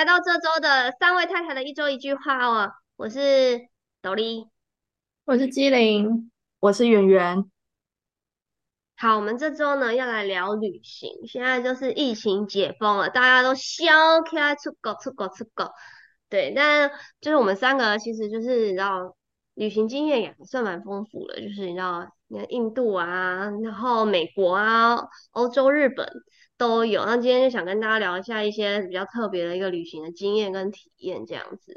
来到这周的三位太太的一周一句话哦，我是斗笠，我是机灵，我是圆圆。好，我们这周呢要来聊旅行。现在就是疫情解封了，大家都笑起来出国出国出国。对，但就是我们三个其实就是你知道，旅行经验也算蛮丰富的，就是你知道，你印度啊，然后美国啊，欧洲、日本。都有，那今天就想跟大家聊一下一些比较特别的一个旅行的经验跟体验，这样子。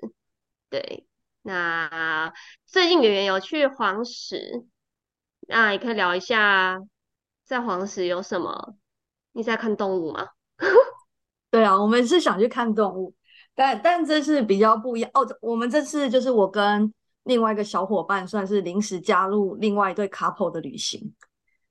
对，那最近圆圆有去黄石，那也可以聊一下，在黄石有什么？你在看动物吗？对啊，我们是想去看动物，但但这是比较不一样哦。我们这次就是我跟另外一个小伙伴，算是临时加入另外一对 couple 的旅行，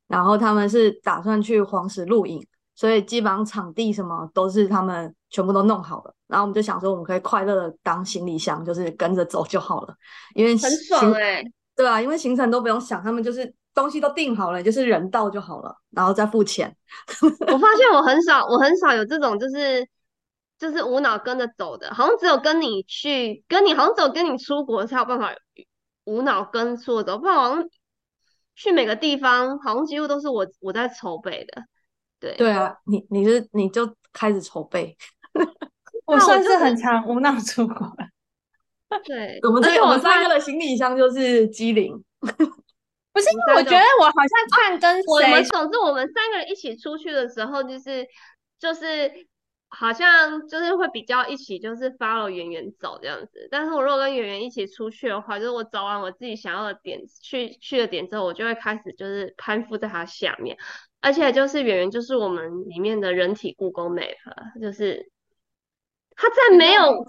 然后他们是打算去黄石露营。所以基本上场地什么都是他们全部都弄好了，然后我们就想说，我们可以快乐的当行李箱，就是跟着走就好了，因为很爽哎，对啊，因为行程都不用想，他们就是东西都订好了，就是人到就好了，然后再付钱。我发现我很少，我很少有这种就是就是无脑跟着走的，好像只有跟你去，跟你好像只有跟你出国才有办法无脑跟着走，不然好像去每个地方好像几乎都是我我在筹备的。对对啊，你你是你就开始筹备，我算是很长无脑出国了。对，我们这我们三个的行李箱就是机灵，不是因为我觉得我好像看跟我们总之我们三个人一起出去的时候，就是就是好像就是会比较一起就是 follow 圆圆走这样子。但是我如果跟圆圆一起出去的话，就是我找完我自己想要的点去去的点之后，我就会开始就是攀附在他下面。而且就是圆圆，就是我们里面的人体故宫 map，就是他在没有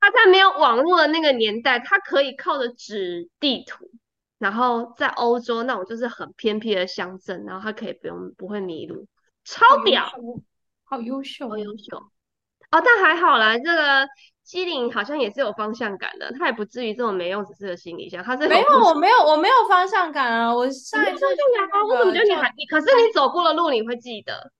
他在没有网络的那个年代，他可以靠着纸地图，然后在欧洲那种就是很偏僻的乡镇，然后他可以不用不会迷路，超屌，好优秀，好优秀哦！但还好啦，这个。机灵好像也是有方向感的，他也不至于这种没用，只是个行李箱。他是没有，我没有，我没有方向感啊！我上一次去啊，我怎么觉得你还你？可是你走过的路你会记得。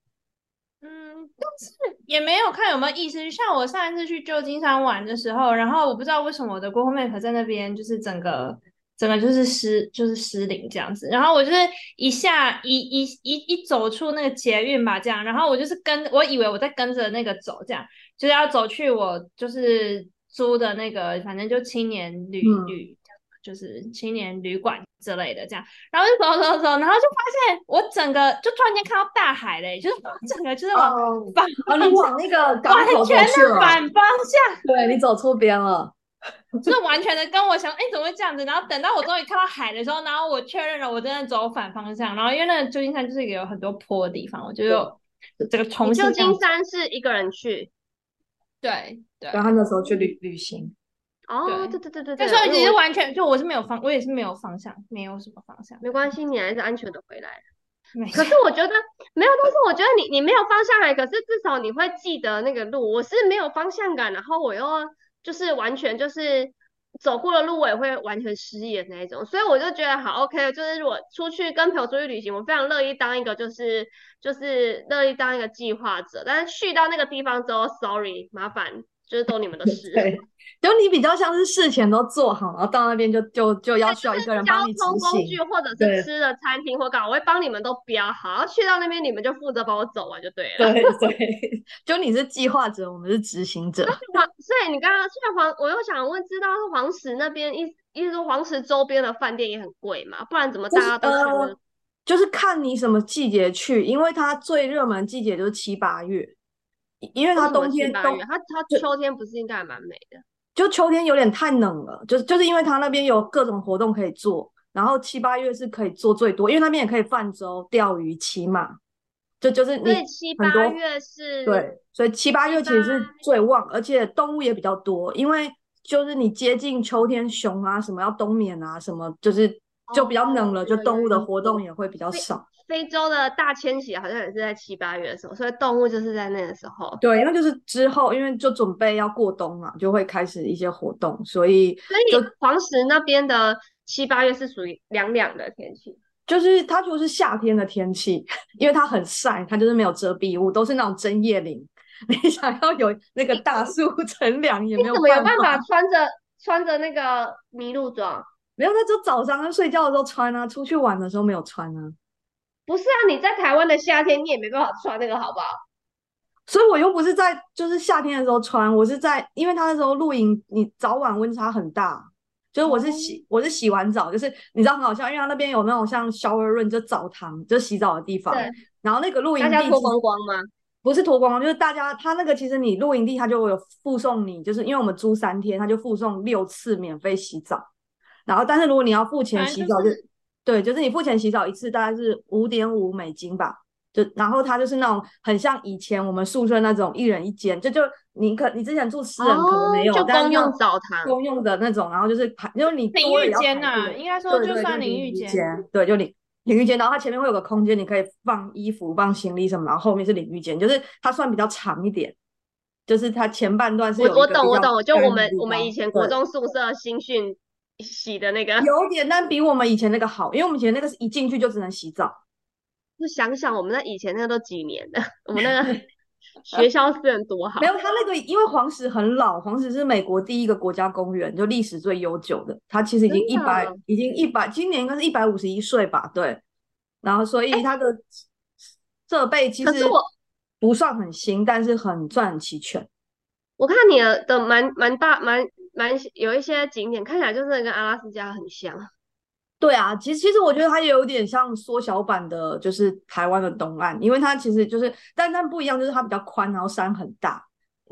嗯，但是也没有看有没有意思。像我上一次去旧金山玩的时候，然后我不知道为什么我的 Google Map 在那边就是整个整个就是失就是失灵这样子。然后我就是一下一一一一走出那个捷运吧，这样，然后我就是跟我以为我在跟着那个走这样。就是要走去我就是租的那个，反正就青年旅旅，就是青年旅馆之类的这样，然后就走走走，然后就发现我整个就突然间看到大海嘞，就是整个就是往反，哦，你往那个完全的反方向，对你走错边了，就是完全的跟我想，哎，怎么会这样子？然后等到我终于看到海的时候，然后我确认了我真的走反方向，然后因为那个旧金山就是一个有很多坡的地方，我就这个重新。旧金山是一个人去。对对，然后那时候去旅旅行，哦，对对对对对，所以其实完全就我是没有方，我也是没有方向，没有什么方向，没关系，你还是安全的回来。可是我觉得没有，但是我觉得你你没有方向感，可是至少你会记得那个路。我是没有方向感，然后我又就是完全就是。走过的路我也会完全失忆的那一种，所以我就觉得好 OK，就是如果出去跟朋友出去旅行，我非常乐意当一个就是就是乐意当一个计划者，但是去到那个地方之后，Sorry，麻烦。就是都你们的 事，对，就你比较像是事前都做好，然后到那边就就就要需要一个人帮你交通工具或者是吃的餐厅或干，我会帮你们都标好，然后去到那边你们就负责帮我走完就对了。对对，就你是计划者，我们是执行者。黄，所以你刚刚去黄，我又想问，知道是黄石那边意意思说黄石周边的饭店也很贵嘛？不然怎么大家都去？就是看你什么季节去，因为它最热门季节就是七八月。因为它冬天冬，它它秋天不是应该还蛮美的？就秋天有点太冷了，就是就是因为它那边有各种活动可以做，然后七八月是可以做最多，因为那边也可以泛舟、钓鱼、骑马，就就是你七八月是，对，所以七八月其实是最旺，而且动物也比较多，因为就是你接近秋天，熊啊什么要冬眠啊什么，就是就比较冷了，就动物的活动也会比较少。非洲的大迁徙好像也是在七八月的时候，所以动物就是在那个时候。对，那就是之后，因为就准备要过冬嘛，就会开始一些活动，所以所以黄石那边的七八月是属于凉凉的天气，就是它就是夏天的天气，因为它很晒，它就是没有遮蔽物，都是那种针叶林，你想要有那个大树乘凉也没有你怎么有办法法穿着穿着那个麋鹿装？没有，那就早上跟睡觉的时候穿啊，出去玩的时候没有穿啊。不是啊，你在台湾的夏天你也没办法穿那个，好不好？所以我又不是在就是夏天的时候穿，我是在因为他那时候露营，你早晚温差很大，就是我是洗、我是洗完澡，就是你知道很好笑，因为他那边有那种像 shower room 就澡堂，就洗澡的地方。对，然后那个露营大家脱地其实光光吗？不是脱光光，就是大家他那个其实你露营地他就有附送你，就是因为我们租三天，他就附送六次免费洗澡，然后但是如果你要付钱洗澡就是对，就是你付钱洗澡一次大概是五点五美金吧，就然后它就是那种很像以前我们宿舍那种一人一间，就就你可你之前住私人可能没有，哦就公用澡堂。公用的那种，然后就是排，就是你淋浴间呐、队应该说就算淋淋浴间。间，对，就淋淋浴间，然后它前面会有个空间，你可以放衣服、放行李什么，然后后面是淋浴间，就是它算比较长一点，就是它前半段是有我我懂我懂，就我们我们以前国中宿舍新训洗的那个，有点，但比我们以前那个好，因为我们以前那个是一进去就只能洗澡，就想想我们那以前那个都几年了，我们那个 学校是人多好没。有，它那个因为黄石很老，黄石是美国第一个国家公园，就历史最悠久的，它其实已经一百，已经一百，今年应该是一百五十一岁吧，对。然后所以它的设备其实我不算很新，但是很算很齐全。我看你的的蛮蛮大蛮蛮有一些景点看起来就是跟阿拉斯加很像。对啊，其实其实我觉得它也有点像缩小版的，就是台湾的东岸，因为它其实就是，但但不一样，就是它比较宽，然后山很大，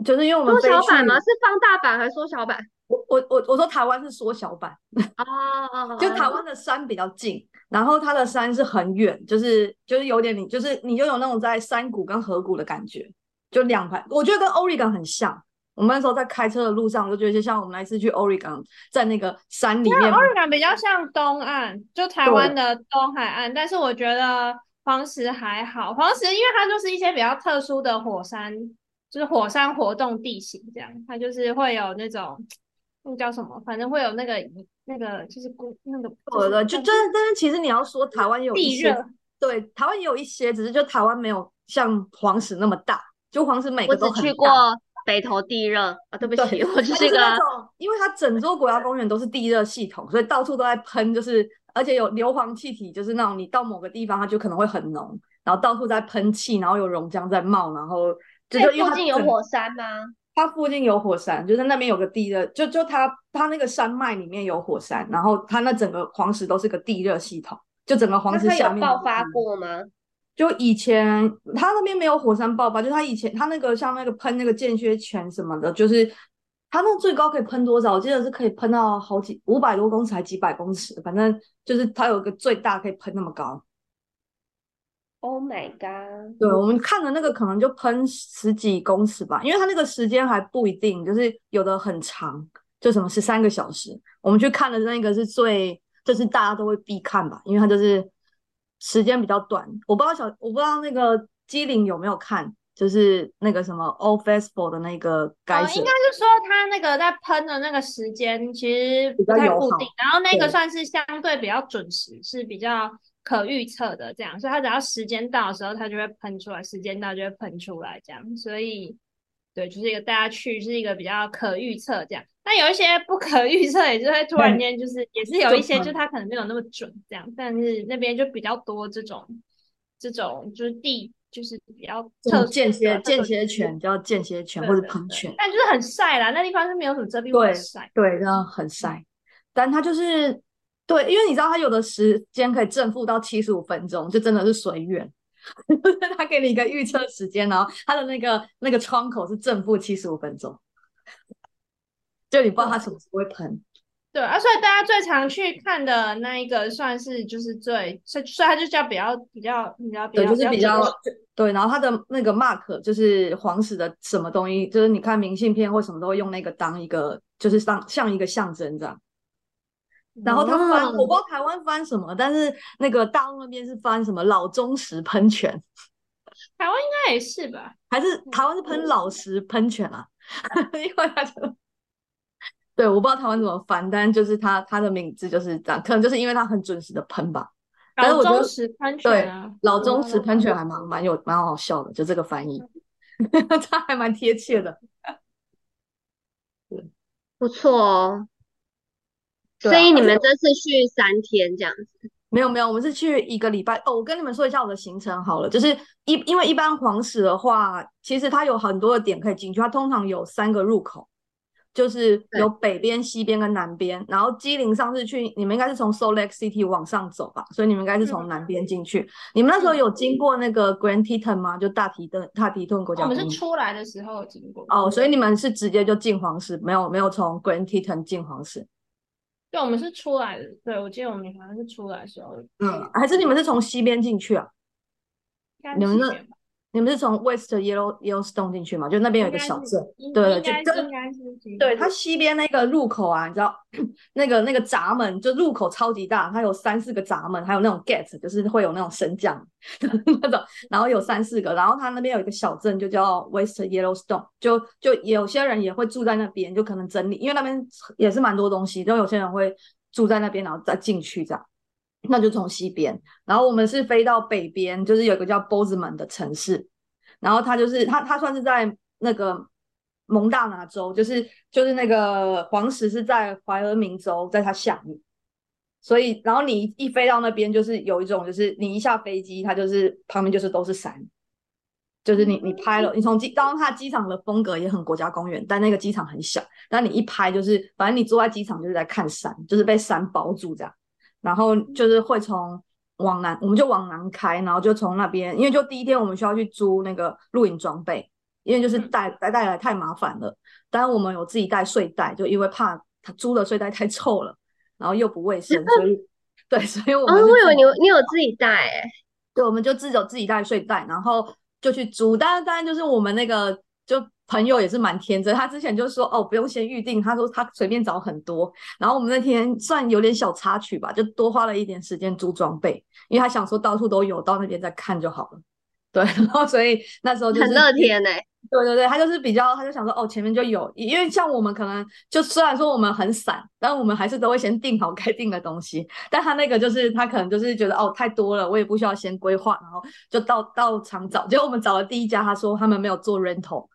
就是因为我们缩小版吗？是放大版还是缩小版？我我我我说台湾是缩小版，哦，就台湾的山比较近，然后它的山是很远，就是就是有点你就是你就有那种在山谷跟河谷的感觉，就两排，我觉得跟 Oregon 很像。我们那时候在开车的路上，我就觉得就像我们那一次去 Oregon，在那个山里面，Oregon 比较像东岸，就台湾的东海岸，但是我觉得黄石还好。黄石因为它就是一些比较特殊的火山，就是火山活动地形这样，它就是会有那种那个叫什么，反正会有那个那个就是孤那个对对，就真的，但是其实你要说台湾有一些，地热，对，台湾也有一些，只是就台湾没有像黄石那么大，就黄石每个都很大。只去过北投地热啊，对不起，我就是是一个，因为它整座国家公园都是地热系统，所以到处都在喷，就是而且有硫磺气体，就是那种你到某个地方它就可能会很浓，然后到处在喷气，然后有熔浆在冒，然后就那就因为它整附近有火山吗？它附近有火山，就是那边有个地热，就就它它那个山脉里面有火山，然后它那整个黄石都是个地热系统，就整个黄石下面有爆发过吗？就以前他那边没有火山爆发，就他以前他那个像那个喷那个间歇泉什么的，就是他那最高可以喷多少？我记得是可以喷到好几五百多公尺还几百公尺，反正就是它有一个最大可以喷那么高。Oh my god！对，我们看的那个可能就喷十几公尺吧，因为它那个时间还不一定，就是有的很长，就什么十三个小时。我们去看的那个是最，就是大家都会必看吧，因为它就是时间比较短。我不知道小，我不知道那个机灵有没有看，就是那个什么 All Festival 的那个哦，应该是说他那个在喷的那个时间其实比不太固定，然后那个算是相对比较准时，是比较可预测的这样，所以它只要时间到的时候，它就会喷出来，时间到就会喷出来这样，所以对，就是一个大家去是一个比较可预测这样。那有一些不可预测，也就会突然间就是也是有一些，就喷它可能没有那么准这样，但是那边就比较多这种这种就是地就是比较特殊间歇间歇泉叫间歇泉或者喷泉。但就是很晒啦，那地方是没有什么遮蔽物晒。对，真的很晒，但它就是对，因为你知道它有的时间可以正负到七十五分钟，就真的是随缘。他给你一个预测时间，然后他的那个那个窗口是正负七十五分钟，就你不知道它什么时候会喷。对啊，所以大家最常去看的那一个算是就是最，所以所以它就叫比较比较比较比对，较就是比较对，然后它的那个 mark 就是黄石的什么东西，就是你看明信片或什么都会用那个当一个，就是当像一个象征这样。然后他翻，我不知道台湾翻什么，但是那个大陆那边是翻什么老中石喷泉，台湾应该也是吧？还是台湾是喷老石喷泉啊？因为它就对，我不知道台湾怎么翻，但是就是他他的名字就是这样，可能就是因为他很准时的喷吧。但是老我觉得中石喷对泉啊，老中石喷泉还蛮蛮有蛮好笑的，就这个翻译。这还蛮贴切的。不错哦。啊所以你们这次去三天这样子，没有没有，我们是去一个礼拜哦。我跟你们说一下我的行程好了，就是一因为一般黄石的话，其实它有很多的点可以进去，它通常有三个入口，就是有北边、西边跟南边。然后基林上次去，你们应该是从 Salt Lake City 往上走吧，所以你们应该是从南边进去。你们那时候有经过那个 Grand Teton 吗？就大提顿大提顿国家我们。是出来的时候经过。哦，所以你们是直接就进黄石，没有没有从 Grand Teton 进黄石。对，我们是出来的。对，我记得我们好像是出来的时候。嗯，还是你们是从西边进去啊？应该你们那是西边吧你们是从 West Yellow Yellowstone 进去吗？就那边有一个小镇，对就就应该对，它西边那个入口啊，你知道 那个那个闸门，就入口超级大，它有三四个闸门，还有那种 gate，就是会有那种升降 那种，然后有三四个，然后它那边有一个小镇，就叫 West Yellowstone，就就有些人也会住在那边，就可能整理，因为那边也是蛮多东西，就有些人会住在那边，然后再进去这样。那就从西边，然后我们是飞到北边，就是有个叫 Bozeman 的城市，然后它就是它它算是在那个蒙大拿州，就是就是那个黄石是在怀俄明州，在它下面，所以然后你一飞到那边，就是有一种就是你一下飞机，它就是旁边就是都是山，就是你你拍了，你从机当然它机场的风格也很国家公园，但那个机场很小，但你一拍就是反正你坐在机场就是在看山，就是被山包住这样。然后就是会从往南，我们就往南开，然后就从那边，因为就第一天我们需要去租那个露营装备，因为就是带带带来太麻烦了。当然我们有自己带睡袋，就因为怕他租的睡袋太臭了，然后又不卫生，所以对，所以我哦，们是我以为自你你有自己带诶，对，我们就自有自己带睡袋，然后就去租。当然，当然就是我们那个就朋友也是蛮天真，他之前就说哦不用先预定，他说他随便找很多。然后我们那天算有点小插曲吧，就多花了一点时间租装备，因为他想说到处都有，到那边再看就好了。对，然后所以那时候就是很乐天诶。对对对，他就是比较，他就想说，哦，前面就有，因为像我们可能就虽然说我们很散，但我们还是都会先定好该定的东西。但他那个就是他可能就是觉得哦太多了，我也不需要先规划，然后就到到场找。结果我们找了第一家，他说他们没有做 rental，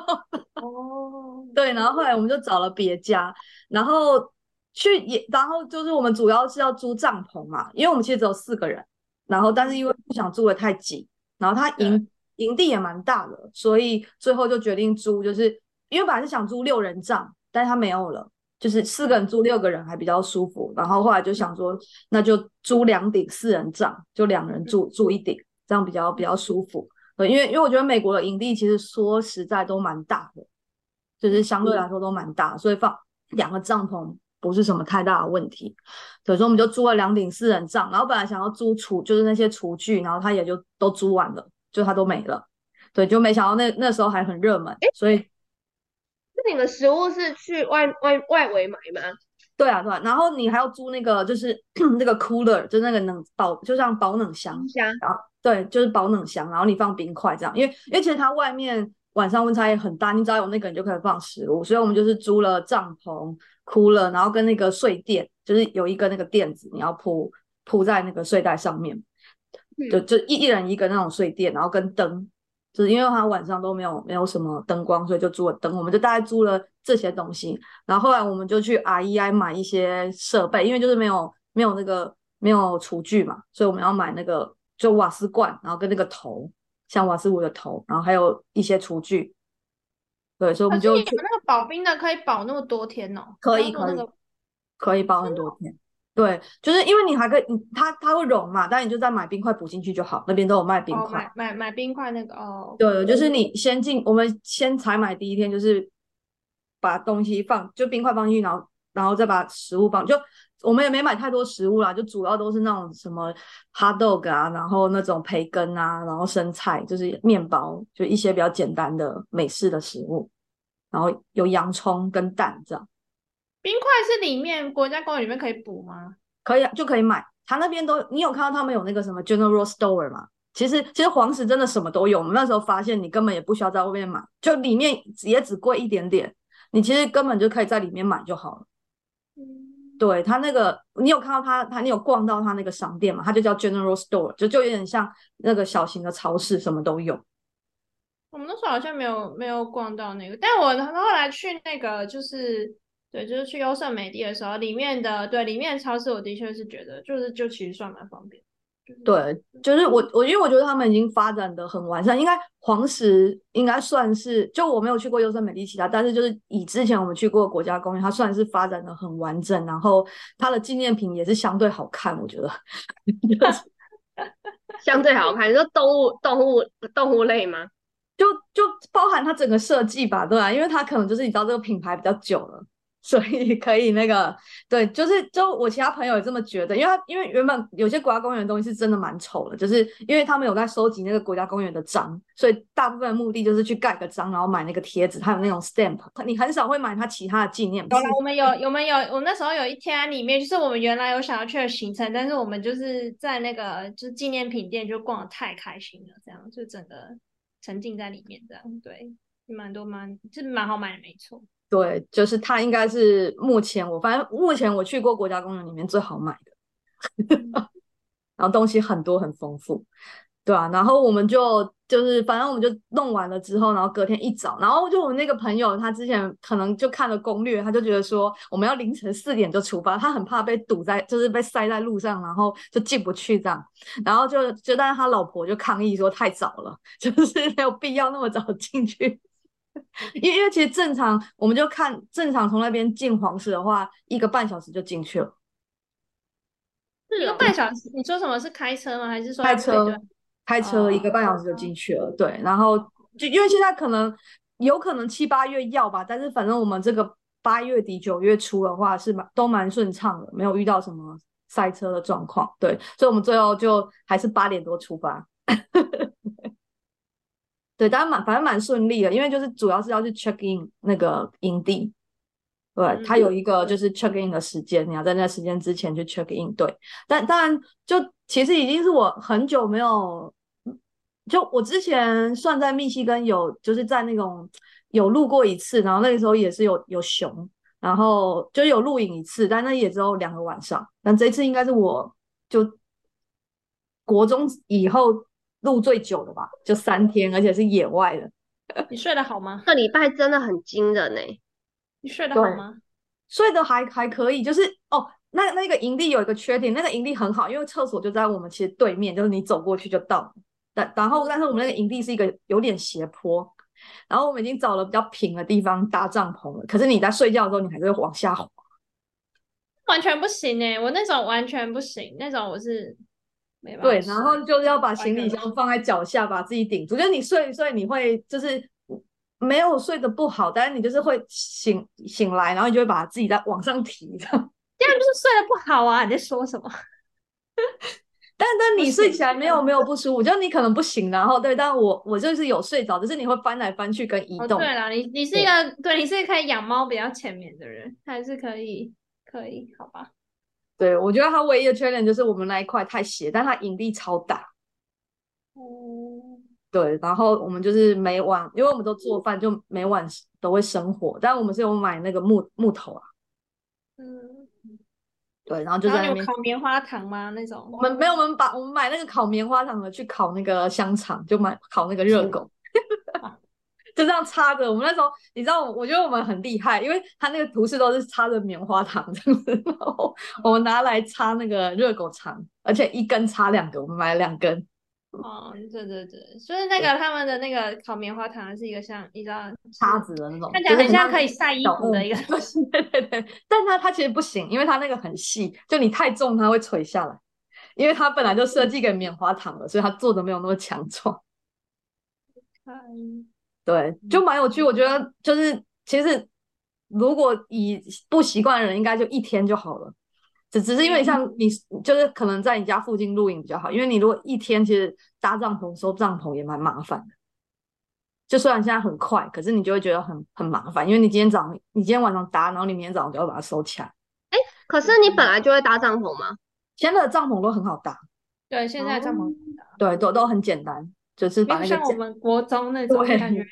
哦，对，然后后来我们就找了别家，然后去也，然后就是我们主要是要租帐篷嘛，因为我们其实只有四个人，然后但是因为不想住的太挤，然后他营营地也蛮大的，所以最后就决定租，就是因为本来是想租六人帐，但是他没有了，就是四个人租六个人还比较舒服，然后后来就想说那就租两顶四人帐，就两人住住一顶，这样比较比较舒服。对，因为因为我觉得美国的营地其实说实在都蛮大的，就是相对来说都蛮大，所以放两个帐篷不是什么太大的问题。对，所以我们就租了两顶四人帐，然后本来想要租厨，就是那些厨具，然后他也就都租完了，就他都没了。对，就没想到那那时候还很热门，所以那你们食物是去外外外围买吗？对啊对啊，然后你还要租那个就是 那个 cooler，就是那个冷保，就像保冷箱冰，箱然后对，就是保冷箱，然后你放冰块这样，因为因为其实它外面晚上温差也很大，你只要有那个你就可以放食物，所以我们就是租了帐篷、cooler，然后跟那个睡垫，就是有一个那个垫子，你要铺铺在那个睡袋上面，就就一一人一个那种睡垫，然后跟灯，就是因为他晚上都没有没有什么灯光，所以就租了灯，我们就大概租了这些东西，然后后来我们就去 REI 买一些设备，因为就是没有没有那个没有厨具嘛，所以我们要买那个就瓦斯罐，然后跟那个头，像瓦斯炉的头，然后还有一些厨具。对，所以我们就那个保冰的可以保那么多天哦？可以可以那个可以保很多天。对，就是因为你还可以，你它它会融嘛，但你就再买冰块补进去就好，那边都有卖冰哦，块。买买买冰块那个哦。对，就是你先进，我们先采买第一天就是把东西放，就冰块放进去，然后然后再把食物放，就我们也没买太多食物啦，就主要都是那种什么 hot dog 啊，然后那种培根啊，然后生菜，就是面包，就一些比较简单的美式的食物，然后有洋葱跟蛋这样，冰块是里面国家公园里面可以补吗？可以啊就可以买。他那边都，你有看到他们有那个什么 General Store 吗？其实其实黄石真的什么都有，我们那时候发现你根本也不需要在外面买，就里面也只贵一点点，你其实根本就可以在里面买就好了。嗯，对他那个，你有看到他他你有逛到他那个商店吗？他就叫 General Store，就就有点像那个小型的超市，什么都有。我们那时候好像没有没有逛到那个，但我后来去那个就是对，就是去优胜美地的时候，里面的对里面的超市，我的确是觉得就是就其实算蛮方便。对，就是我我因为我觉得他们已经发展的很完善，应该黄石应该算是就我没有去过优胜美地其他，但是就是以之前我们去过国家公园，它算是发展的很完整，然后它的纪念品也是相对好看，我觉得。相对好看，你说动物动物动物类吗？就就包含它整个设计吧，对啊，因为它可能就是你知道这个品牌比较久了。所以可以那个对，就是就我其他朋友也这么觉得，因为因为原本有些国家公园的东西是真的蛮丑的，就是因为他们有在收集那个国家公园的章，所以大部分目的就是去盖个章，然后买那个贴纸，还有那种 stamp，你很少会买它其他的纪念品。我们有我们有我那时候有一天里面，就是我们原来有想要去的行程，但是我们就是在那个就是纪念品店就逛的太开心了，这样就整个沉浸在里面，这样对，蛮多蛮是蛮好买的，没错。对，就是它应该是目前我反正目前我去过国家公园里面最好买的，然后东西很多很丰富，对啊，然后我们就就是反正我们就弄完了之后，然后隔天一早，然后就我那个朋友他之前可能就看了攻略，他就觉得说我们要凌晨四点就出发，他很怕被堵在就是被塞在路上，然后就进不去这样，然后就就但是他老婆就抗议说太早了，就是没有必要那么早进去。因为因为其实正常，我们就看正常从那边进黄石的话，一个半小时就进去了。一个半小时？你说什么是开车吗？还是说开车？开车一个半小时就进去了。对，然后就因为现在可能有可能七八月要吧，但是反正我们这个八月底九月初的话是蛮都蛮顺畅的，没有遇到什么塞车的状况。对，所以我们最后就还是八点多出发。对，当然蛮反正蛮顺利的，因为就是主要是要去 check in 那个营地，对，它有一个就是 check in 的时间，你要在那时间之前去 check in。对，但当然就其实已经是我很久没有，就我之前算在密西根有就是在那种有录过一次，然后那个时候也是有有熊，然后就有录影一次，但那也只有两个晚上。但这次应该是我就国中以后。录最久的吧，就三天，而且是野外的。你睡得好吗？这礼拜真的很惊人呢。你睡得好吗？睡得还还可以，就是哦，那那个营地有一个缺点，那个营地很好，因为厕所就在我们其实对面，就是你走过去就到。但然后，但是我们那个营地是一个有点斜坡，然后我们已经找了比较平的地方搭帐篷了。可是你在睡觉的时候，你还是会往下滑，完全不行哎！我那种完全不行，那种我是。对，然后就是要把行李箱放在脚下，把自己顶住。就是你睡一睡，你会就是没有睡得不好，但是你就是会醒醒来，然后你就会把自己再往上提。这样 这样就是睡得不好啊！你在说什么？但但你睡起来没有没有不舒服，就你可能不行。然后对，但我我就是有睡着，只是你会翻来翻去跟移动。对了，你你是一个对，你是可以养猫比较前面的人，还是可以可以？好吧。对，我觉得它唯一的缺点就是我们那一块太斜，但它引力超大。哦。对，然后我们就是每晚，因为我们都做饭，就每晚都会生火，但我们是有买那个木木头啊。嗯。对，然后就在那边烤棉花糖吗？那种？我们没有，我们把我们买那个烤棉花糖的去烤那个香肠，就买烤那个热狗。就这样插着，我们那时候你知道，我觉得我们很厉害，因为他那个图示都是插着棉花糖这样子，然后我们拿来插那个热狗肠，而且一根插两个，我们买了两根。哦，对对对，就是那个他们的那个烤棉花糖是一个像你知道叉子的那种，看起来很像可以晒衣服的一个东西。对对对，但它它其实不行，因为它那个很细，就你太重它会垂下来，因为它本来就设计给棉花糖了，所以它做的没有那么强壮。对，就蛮有趣。我觉得就是，其实如果以不习惯的人，应该就一天就好了。只只是因为像你，就是可能在你家附近露营比较好。因为你如果一天，其实搭帐篷、收帐篷也蛮麻烦的。就虽然现在很快，可是你就会觉得很很麻烦。因为你今天早上，你今天晚上搭，然后你明天早上就要把它收起来。哎，可是你本来就会搭帐篷吗？现在的帐篷都很好搭。对，现在帐篷对都都很简单。就是把那个像我们国中那种感觉，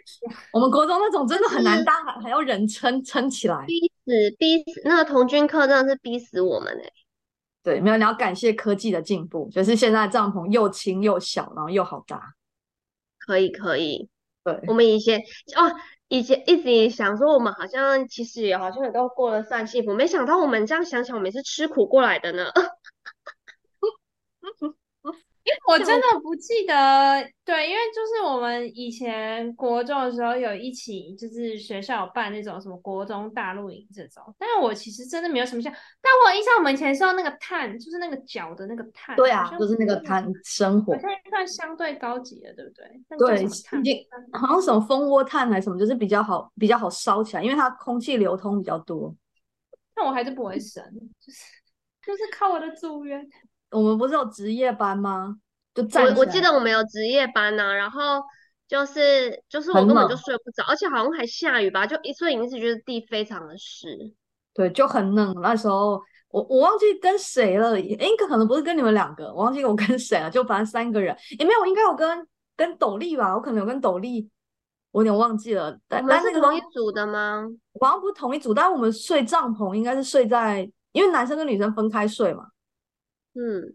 我们国中那种真的很难搭，还要人撑撑起来，逼死逼死那个童军课真的是逼死我们哎。对，没有你要感谢科技的进步，就是现在帐篷又轻又小，然后又好搭。可以可以，对，我们以前哦，以前一直想说我们好像其实也好像也都过得算幸福，没想到我们这样想想，我们是吃苦过来的呢。我真的不记得，对，因为就是我们以前国中的时候有一起，就是学校有办那种什么国中大露营这种，但是我其实真的没有什么像，但我印象我们以前是用那个炭，就是那个脚的那个炭，对啊，像就是那个炭生活好，像算相对高级的，对不对？那对，已经好像什么蜂窝炭还是什么，就是比较好比较好烧起来，因为它空气流通比较多。但我还是不会生，就是就是靠我的组员。我们不是有值夜班吗？就站我我记得我们有值夜班呢、然后就是就是我根本就睡不着，而且好像还下雨吧，就一睡你一直觉得地非常的湿。对，就很冷。那时候我我忘记跟谁了，应该，可能不是跟你们两个，我忘记我跟谁了，就反正三个人，也没有，应该有跟跟斗笠吧，我可能有跟斗笠，我有点忘记了。我但们是同一组的吗？好像不是同一组，但我们睡帐篷应该是睡在，因为男生跟女生分开睡嘛。嗯，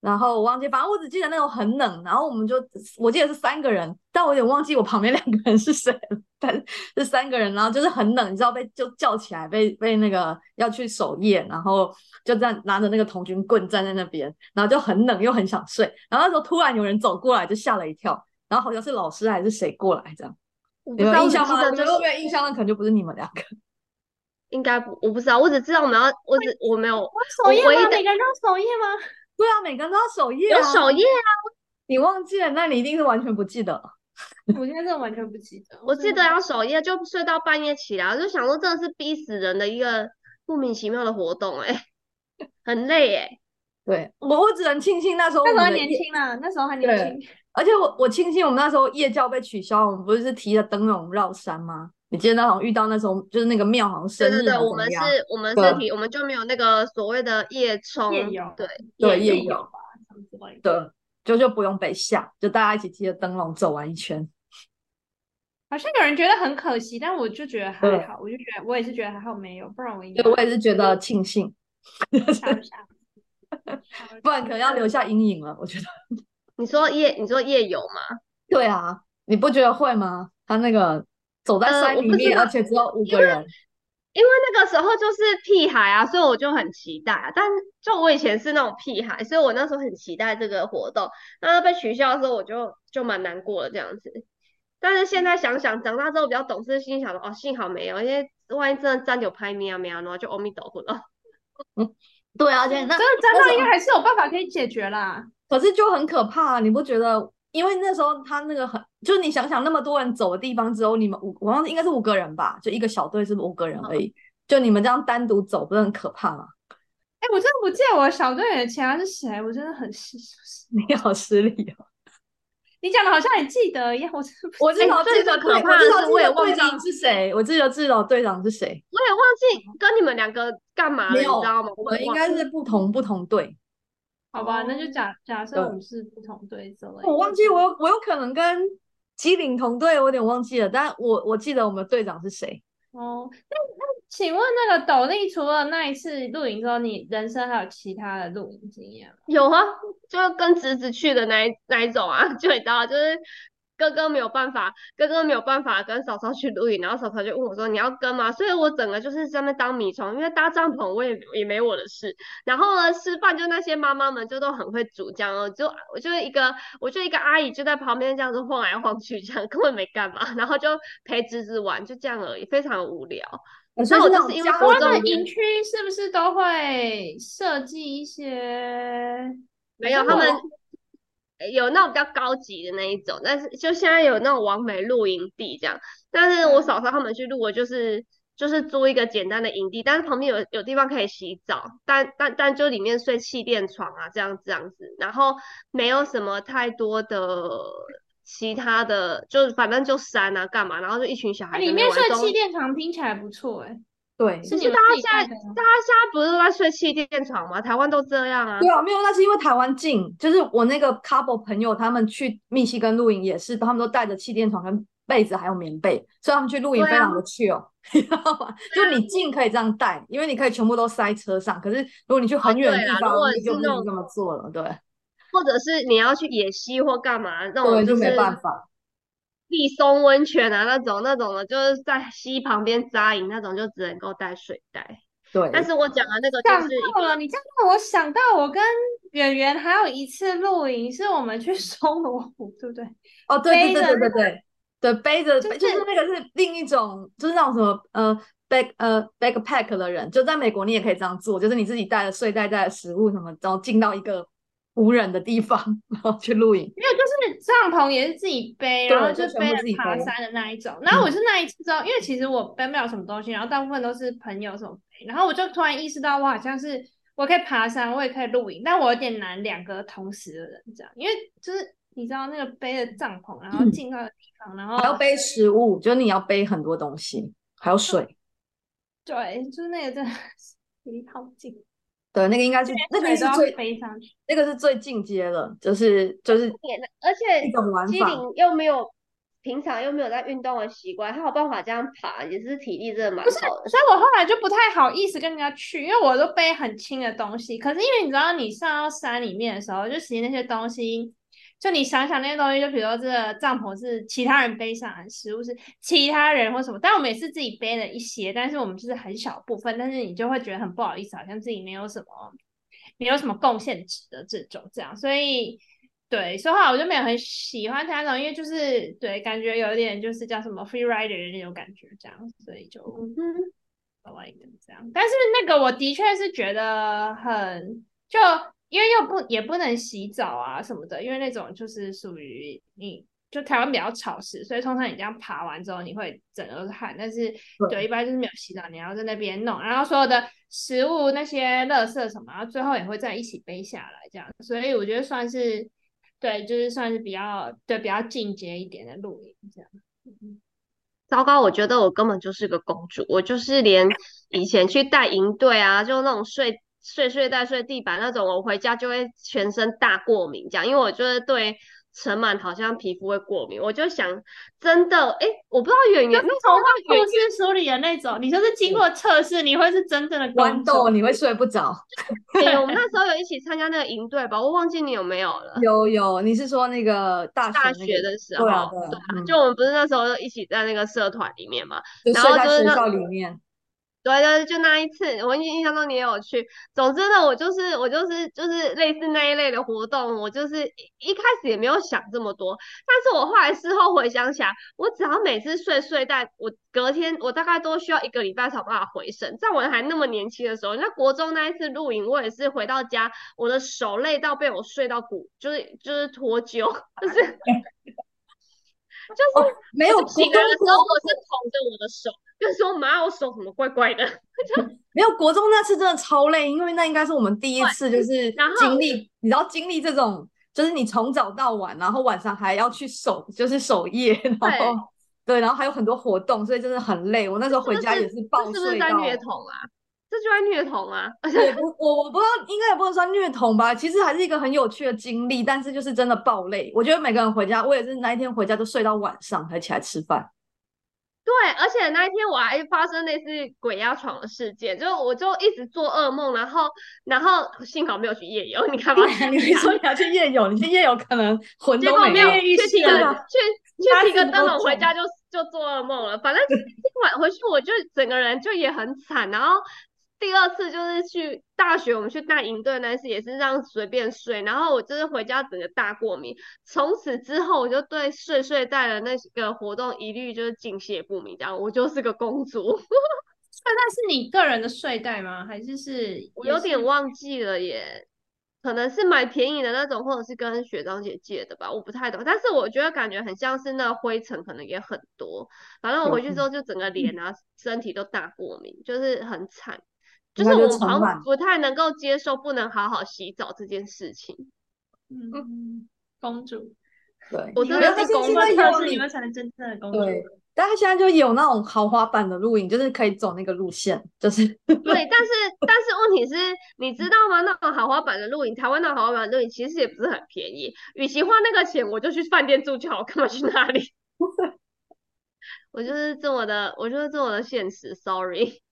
然后我忘记，反正我只记得那种很冷，然后我们就我记得是三个人，但我有点忘记我旁边两个人是谁了，但是三个人，然后就是很冷，你知道被就叫起来，被被那个要去守夜，然后就这样拿着那个童军棍站在那边，然后就很冷又很想睡，然后那时候突然有人走过来，就吓了一跳，然后好像是老师还是谁过来这样，有有印象吗？我觉得如果没有印象，那可能就不是你们两个。应该不，我不知道，我只知道我们要，我只我没有守夜吗？每个人都要守夜吗？对啊，每个人都要守夜有啊。守夜啊，你忘记了，那你一定是完全不记得。我现在真的完全不记得。我记得要守夜，就睡到半夜起来，我就想说真的是逼死人的一个莫名其妙的活动、欸，哎，很累哎、对我，我只能庆幸那时候那时候年轻啦，那时候还年对轻。而且我我庆幸我们那时候夜教被取消，我们不是提着灯笼绕山吗？你记得那好像遇到那时候就是那个庙好像生日对对对，我们是？我们对是提，我们就没有那个所谓的夜冲，夜游对，对夜游夜游吧。对，就就不用被吓，就大家一起提着灯笼走完一圈。好像有人觉得很可惜，但我就觉得对还好，我就觉得我也是觉得还好没有，不然我应该对，我也是觉得庆幸。不然可能要留下阴影了。我觉得，你说夜，你说夜游吗？对啊，你不觉得会吗？他那个走在呃山里面，而且只有五个人，因为那个时候就是屁孩啊，所以我就很期待啊。但就我以前是那种屁孩，所以我那时候很期待这个活动。那被取消的时候，我就就蛮难过的这样子。但是现在想想，长大之后比较懂事，心想说哦，幸好没有，因为万一真的站有拍咪啊咪啊，然后就阿弥陀佛了。对啊，而且那真的真那时候的应该还是有办法可以解决啦。可是就很可怕，啊你不觉得？因为那时候他那个很，就是你想想那么多人走的地方，只有你们五，我忘记应该是五个人吧，就一个小队是五个人而已。就你们这样单独走，不是很可怕吗？哎，我真的不记得我小队的其他是谁，我真的很失失。你好失礼哦！你讲的好像也记得一样，我我至少最记得最，可怕的是我也忘记队长是谁，我记得至少队长是谁。我也忘记跟你们两个干嘛了，你知道吗？我们应该是不同不同队。好吧，哦那就假假设我们是不同队之类的。我忘记我有我有可能跟机灵同队，我有点忘记了，但我我记得我们队长是谁。哦，那那请问那个斗笠除了那一次露营之后，你人生还有其他的露营经验吗？有啊，就跟侄子去的那一那一种啊，就你知道，就是哥哥没有办法，哥哥没有办法跟嫂嫂去露营，然后嫂嫂就问我说你要跟吗？所以我整个就是在那当米虫，因为搭帐篷我也也没我的事，然后呢吃饭就那些妈妈们就都很会煮这样哦，就我就一个我就一个阿姨就在旁边这样子晃来晃去，这样 根本没干嘛，然后就陪侄子玩，就这样而已，非常无聊。所以我就是因为种家族国中那的营区是不是都会设计一些？没有，他们有那种比较高级的那一种，但是就现在有那种完美露营地这样。但是我嗯。嫂嫂他们去露，我就是就是租一个简单的营地，但是旁边有有地方可以洗澡，但但但就里面睡气垫床啊，这样这样子，然后没有什么太多的其他的，就反正就山啊干嘛，然后就一群小孩里面睡气垫床听起来不错哎，对，是你们可是大家现在大家现在不是都在睡气垫床吗？台湾都这样啊。对啊，没有，那是因为台湾近，就是我那个 couple 朋友他们去密西根露营也是，他们都带着气垫床跟被子还有棉被，所以他们去露营非常的 chill，你知道吗？就你近可以这样带，因为你可以全部都塞车上，可是如果你去很远的地方，你就不能这么做了，对，或者是你要去野溪或干嘛那种，对，就没办法。地松温泉啊那种那种的，就是在溪旁边扎营那种，就只能够带水袋。对，但是我讲的那个想就是一到了，你这样让我想到，我跟圆圆还有一次露营，是我们去松罗湖，对不对？哦，对对对对对对对，背着就是就是那个是另一种，就是那种什么呃 back 呃 backpack 的人，就在美国你也可以这样做，就是你自己带了睡袋、带了食物什么，然后进到一个无人的地方，然后去露营。没有，就是帐篷也是自己背，然后就背了自己背爬山的那一种。然后我嗯是那一次之后，因为其实我背不了什么东西，然后大部分都是朋友什么背，然后我就突然意识到，我好像是我可以爬山，我也可以露营，但我有点难两个同时的人这样，因为就是你知道那个背着帐篷，然后嗯进到的地方，然后还要背食物，就是你要背很多东西，还有水。对，就是那个真的是 离好近，对，那个应该是那个是最飞上去。那个是最进阶了，就是就是而且一种玩法。机灵又没有平常又没有在运动的习惯，他有办法这样爬，也是体力真的蛮不是，好的。所以我后来就不太好意思跟人家去，因为我都背很轻的东西。可是因为你知道，你上到山里面的时候，就其实那些东西，就你想想那些东西，就比如说这个帐篷是其他人背上食物是其他人或什么，但我们也是自己背了一些，但是我们就是很小部分，但是你就会觉得很不好意思，好像自己没有什么没有什么贡献值的这种这样，所以。对，所以后来我就没有很喜欢他那种，因为就是对，感觉有一点就是叫什么 free rider 的那种感觉，这样，所以就嗯，我来的这样。但是那个我的确是觉得很，就因为又不也不能洗澡啊什么的，因为那种就是属于你就台湾比较潮湿，所以通常你这样爬完之后你会整个汗，但是对一般就是没有洗澡，你要在那边弄，然后所有的食物那些垃圾什么，然后最后也会在一起背下来这样，所以我觉得算是。对，就是算是比较对比较进阶一点的露营这样。嗯糟糕，我觉得我根本就是个公主，我就是连以前去带营队啊，就那种睡睡睡袋、睡地板那种，我回家就会全身大过敏，这样，因为我就是对尘螨好像皮肤会过敏，我就想真的，哎，我不知道圆圆那时候童话故事书里的那种，你就是经过测试，你会是真正的豌豆。你会睡不着。对，我们那时候有一起参加那个营队吧，我忘记你有没有了。有有，你是说那个大学的时候，对啊对啊嗯就我们不是那时候一起在那个社团里面嘛，就然睡在学后就是那校里面。对对，就那一次，我印印象中你也有去。总之呢，我就是我就是就是类似那一类的活动，我就是一一开始也没有想这么多，但是我后来事后回想起来，我只要每次睡睡袋，我隔天我大概都需要一个礼拜才有办法回神。在我还那么年轻的时候，那国中那一次露营，我也是回到家，我的手累到被我睡到骨，就是就是脱臼，就是 就是。没有我醒来的时候，我是捧着我的手，就说妈，我手怎么怪怪的？没有国中那次真的超累，因为那应该是我们第一次 就是经历，你知道经历这种，就是你从早到晚，然后晚上还要去守，就是守夜，然后对，然后还有很多活动，所以真的很累。我那时候回家也是暴这是不是。在虐童啊？这就在虐童啊！我不，我我不知道，应该也不能算虐童吧。其实还是一个很有趣的经历，但是就是真的爆累。我觉得每个人回家，我也是那一天回家都睡到晚上才起来吃饭。对，而且那一天我还发生类似鬼压床的事件，就我就一直做噩梦，然后然后幸好没有去夜游，你看吧，你会说你要去夜游，你去夜游可能魂结果没有都没有。去 提个去去提个灯笼回家就就做噩梦了。反正今晚回去我就整个人就也很惨，然后第二次就是去大学我们去大营队那次也是这样随便睡，然后我就是回家整个大过敏，从此之后我就对睡睡袋的那个活动一律就是敬谢不明，这样我就是个公主。睡袋是你个人的睡袋吗？还是是？我有点忘记了耶，可能是买便宜的那种，或者是跟学长姐借的吧，我不太懂。但是我觉得感觉很像是那灰尘，可能也很多。反正我回去之后就整个脸啊、身体都大过敏，就是很惨。就是我好像不太能够接受不能好好洗澡这件事情。嗯，公主，对，我真的是公主你你们才能真正的公主。对，但他现在就有那种豪华版的露营，就是可以走那个路线，就是对，但是但是问题是，你知道吗？那种豪华版的露营，台湾那种豪华版的露营其实也不是很便宜。与其花那个钱，我就去饭店住就好，我干嘛去那里？我就是这么的，我就是这么的现实。Sorry，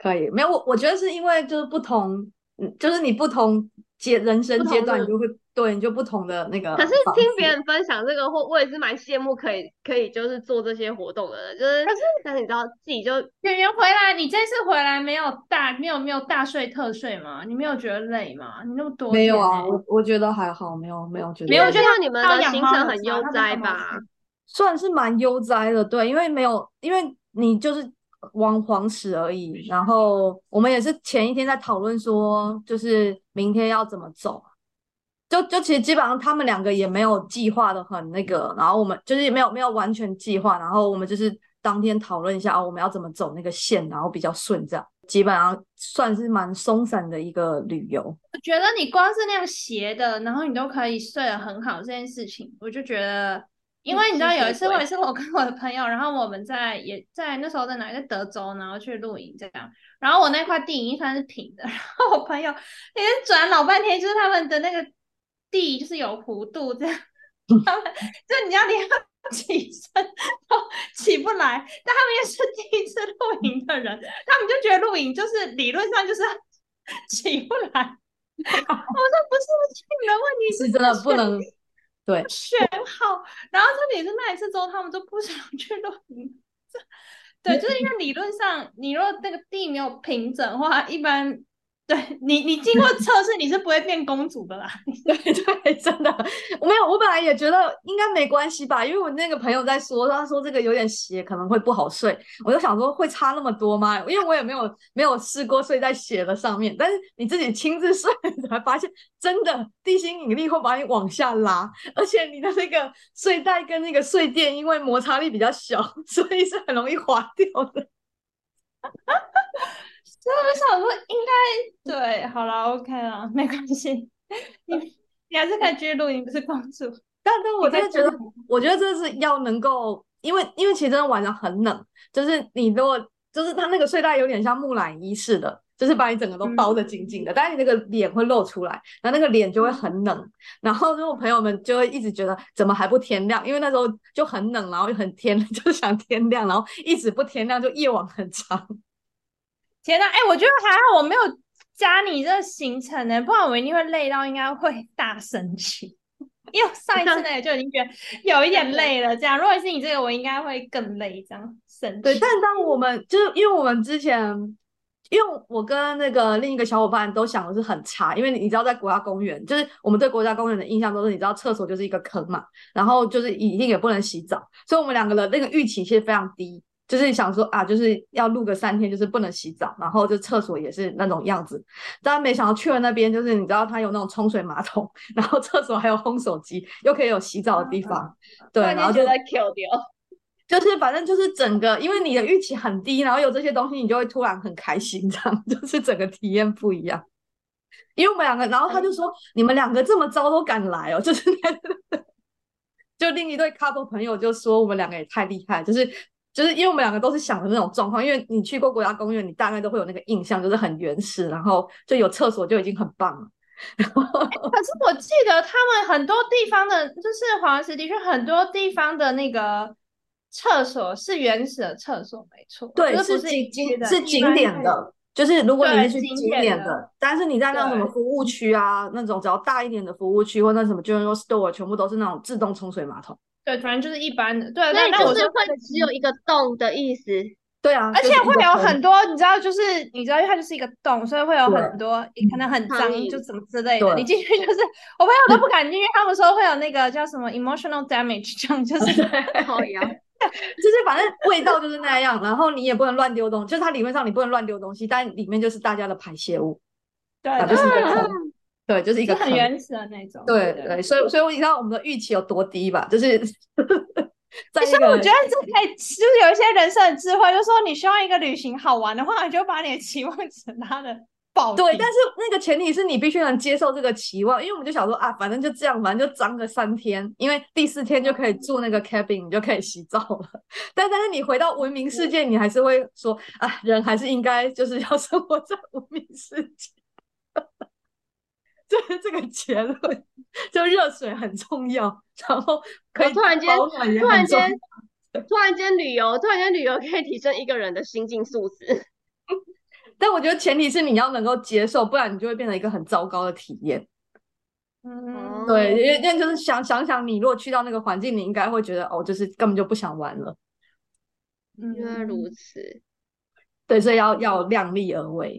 可以。没有我，我觉得是因为就是不同嗯，就是你不同阶人生阶段，你就会对你就不同的那个可是听别人分享这个，或我也是蛮羡慕可以可以就是做这些活动的，就是可是但是你知道自己就圆圆回来，你这次回来没有大没有没有大睡特睡吗？你没有觉得累吗？你那么多没有啊，我我觉得还好，没有没有觉得没有我觉得你们的行程很悠哉吧？算是蛮悠哉的，对，因为没有，因为你就是玩黄石而已。然后我们也是前一天在讨论说，就是明天要怎么走。就就其实基本上他们两个也没有计划的很那个，然后我们就是也没有没有完全计划，然后我们就是当天讨论一下哦，我们要怎么走那个线，然后比较顺，这样基本上算是蛮松散的一个旅游。我觉得你光是那样斜的，然后你都可以睡得很好这件事情，我就觉得，因为你知道有一次，我也是我跟我的朋友，然后我们在也在那时候在哪里，在德州，然后去露营这样，然后我那块地已经算是平的，然后我朋友那边转老半天，就是他们的那个地就是有弧度这样，他们 就你要连起身都起不来，但他们也是第一次露营的人，他们就觉得露营就是理论上就是 起不来。我说不是不是你的问题，是真的不能对，选好。然后特别是那一次之后，他们就不想去露营。这 对，就是因为理论上，你如果那个地没有平整的话，一般对你你经过测试，你是不会变公主的啦。对对，真的，我没有，我本来也觉得应该没关系吧，因为我那个朋友在说，他说这个有点斜，可能会不好睡，我就想说会差那么多吗？因为我也没有没有试过睡在斜的上面，但是你自己亲自睡，才发现真的地心引力会把你往下拉，而且你的那个睡袋跟那个睡垫因为摩擦力比较小，所以是很容易滑掉的。所以我想说，应该对，好了，OK 了，没关系。你你还是可以继续录音，不是公主。但但我在真的觉得，我觉得这是要能够，因为因为其实真的晚上很冷，就是你如果就是它那个睡袋有点像木乃伊似的，就是把你整个都包得紧紧的，但是你那个脸会露出来，然后那个脸就会很冷。然后如果朋友们就会一直觉得怎么还不天亮，因为那时候就很冷，然后又很天，就想天亮，然后一直不天亮，就夜晚很长。天呐，哎、我觉得还好，我没有加你这个行程呢，不然我一定会累到，应该会大生气。因为上一次那个就已经觉得有一点累了，这样。如果是你这个，我应该会更累，这样生气。对，但当我们就是因为我们之前，因为我跟那个另一个小伙伴都想的是很差，因为你知道在国家公园，就是我们对国家公园的印象都是你知道厕所就是一个坑嘛，然后就是一定也不能洗澡，所以我们两个的那个预期其实非常低，就是想说啊，就是要录个三天，就是不能洗澡，然后就厕所也是那种样子，但没想到去了那边，就是你知道它有那种冲水马桶，然后厕所还有烘手机，又可以有洗澡的地方，对，然后就觉得 Q 掉。就是反正就是整个，因为你的预期很低，然后有这些东西，你就会突然很开心，这样就是整个体验不一样。因为我们两个，然后他就说：“你们两个这么糟都敢来哦！”就是那就另一对 couple 朋友就说：“我们两个也太厉害，就是就是因为我们两个都是想的那种状况，因为你去过国家公园，你大概都会有那个印象，就是很原始，然后就有厕所就已经很棒了。然后可是我记得他们很多地方的，就是黄石的确很多地方的那个厕所是原始的厕所，没错，对，就是不是景是景点的，就是如果你对是去景景点的，但是你在那种什么服务区啊，那种只要大一点的服务区或那什么 general store，全部都是那种自动冲水马桶。对，反正就是一般的，对，所以但就是会只有一个洞的意思。对啊，而且会有很多，你知道，就是你知道，因为它就是一个洞，所以会有很多可能很脏，就怎么之类的。你进去就是，我朋友都不敢进去，他们说会有那个叫什么 emotional damage，这样就是 好呀，就是反正味道就是那样，然后你也不能乱丢东西，就是它理论上你不能乱丢东西，但里面就是大家的排泄物，对，啊，就就是是一个嗯坑，对，就是一个坑。很原始的那种。对对对，所以所以我你知道我们的预期有多低吧？就是 在所以我觉得这可以，就是有一些人生的智慧，就是说你希望一个旅行好玩的话，你就把你的期望值拉的爆对，但是那个前提是你必须能接受这个期望，因为我们就想说啊，反正就这样，反正就脏个三天，因为第四天就可以住那个 cabin，你就可以洗澡了。但但是你回到文明世界，你还是会说啊，人还是应该就是要生活在文明世界。这这个结论，就热水很重要，然后可以突然间突然间，突然间旅游，突然间旅游可以提升一个人的心境素质。但 但我觉得前提是你要能够接受，不然你就会变成一个很糟糕的体验。嗯，对，因为因为就是想想想，你如果去到那个环境，你应该会觉得哦，就是根本就不想玩了。嗯原来如此。对，所以要要量力而为。